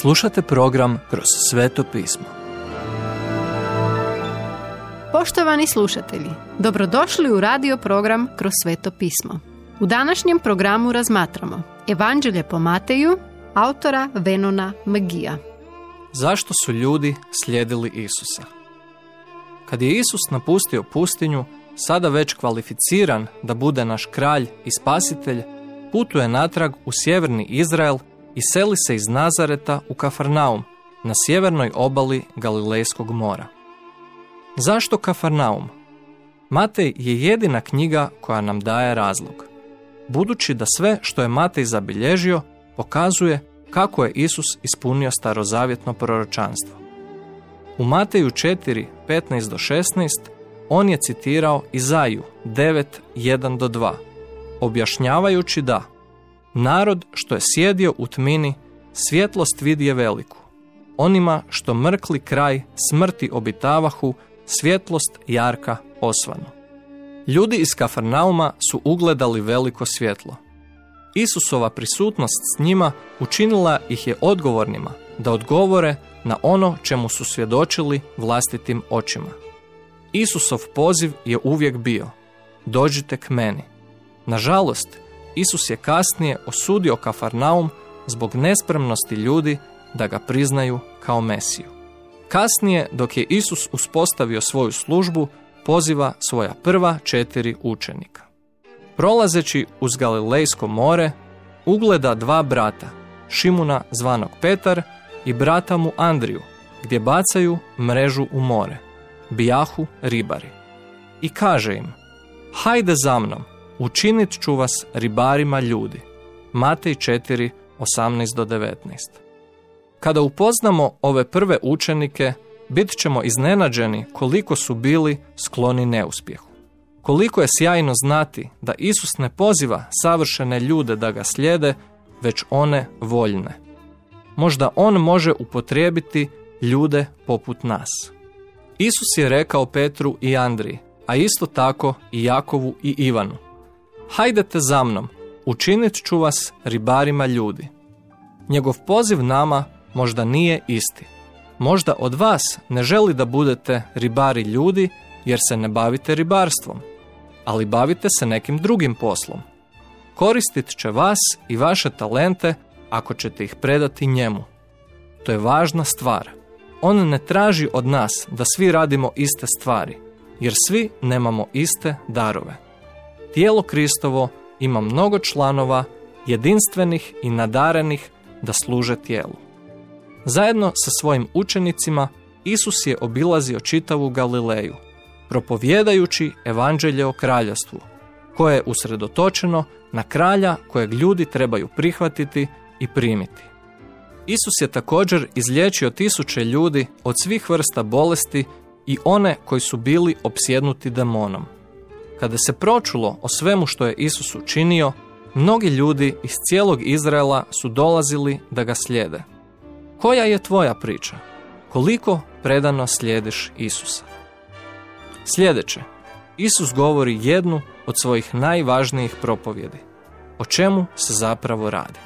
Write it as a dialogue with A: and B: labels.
A: Slušate program Kroz sveto pismo.
B: Poštovani slušatelji, dobrodošli u radio program Kroz sveto pismo. U današnjem programu razmatramo Evanđelje po Mateju, autora Venona Magija.
A: Zašto su ljudi slijedili Isusa? Kad je Isus napustio pustinju, sada već kvalificiran da bude naš kralj i spasitelj, putuje natrag u sjeverni Izrael i seli se iz Nazareta u Kafarnaum, na sjevernoj obali Galilejskog mora. Zašto Kafarnaum? Matej je jedina knjiga koja nam daje razlog. Budući da sve što je Matej zabilježio pokazuje kako je Isus ispunio starozavjetno proročanstvo. U Mateju 4, 15 do 16 on je citirao Izaju 9, 1 do 2, objašnjavajući da narod što je sjedio u tmini, svjetlost vidje veliku. Onima što mrkli kraj smrti obitavahu, svjetlost jarka osvanu. Ljudi iz Kafarnauma su ugledali veliko svjetlo. Isusova prisutnost s njima učinila ih je odgovornima da odgovore na ono čemu su svjedočili vlastitim očima. Isusov poziv je uvijek bio dođite k meni. Nažalost, Isus je kasnije osudio Kafarnaum zbog nespremnosti ljudi da ga priznaju kao Mesiju. Kasnije, dok je Isus uspostavio svoju službu, poziva svoja prva četiri učenika. Prolazeći uz Galilejsko more, ugleda dva brata, Šimuna zvanog Petar i brata mu Andriju, gdje bacaju mrežu u more, bijahu ribari. I kaže im, hajde za mnom, učinit ću vas ribarima ljudi. Matej 4, 18 do 19. Kada upoznamo ove prve učenike, bit ćemo iznenađeni koliko su bili skloni neuspjehu. Koliko je sjajno znati da Isus ne poziva savršene ljude da ga slijede, već one voljne. Možda on može upotrijebiti ljude poput nas. Isus je rekao Petru i Andriji, a isto tako i Jakovu i Ivanu. Hajdete za mnom, učinit ću vas ribarima ljudi. Njegov poziv nama možda nije isti. Možda od vas ne želi da budete ribari ljudi jer se ne bavite ribarstvom, ali bavite se nekim drugim poslom. Koristit će vas i vaše talente ako ćete ih predati njemu. To je važna stvar. On ne traži od nas da svi radimo iste stvari, jer svi nemamo iste darove. Tijelo Kristovo ima mnogo članova, jedinstvenih i nadarenih da služe tijelu. Zajedno sa svojim učenicima Isus je obilazio čitavu Galileju, propovjedajući evanđelje o kraljestvu, koje je usredotočeno na kralja kojeg ljudi trebaju prihvatiti i primiti. Isus je također izliječio tisuće ljudi od svih vrsta bolesti i one koji su bili opsjednuti demonom. Kada se pročulo o svemu što je Isus učinio, mnogi ljudi iz cijelog Izraela su dolazili da ga slijede. Koja je tvoja priča? Koliko predano slijediš Isusa? Sljedeće. Isus govori jednu od svojih najvažnijih propovjedi. O čemu se zapravo radi?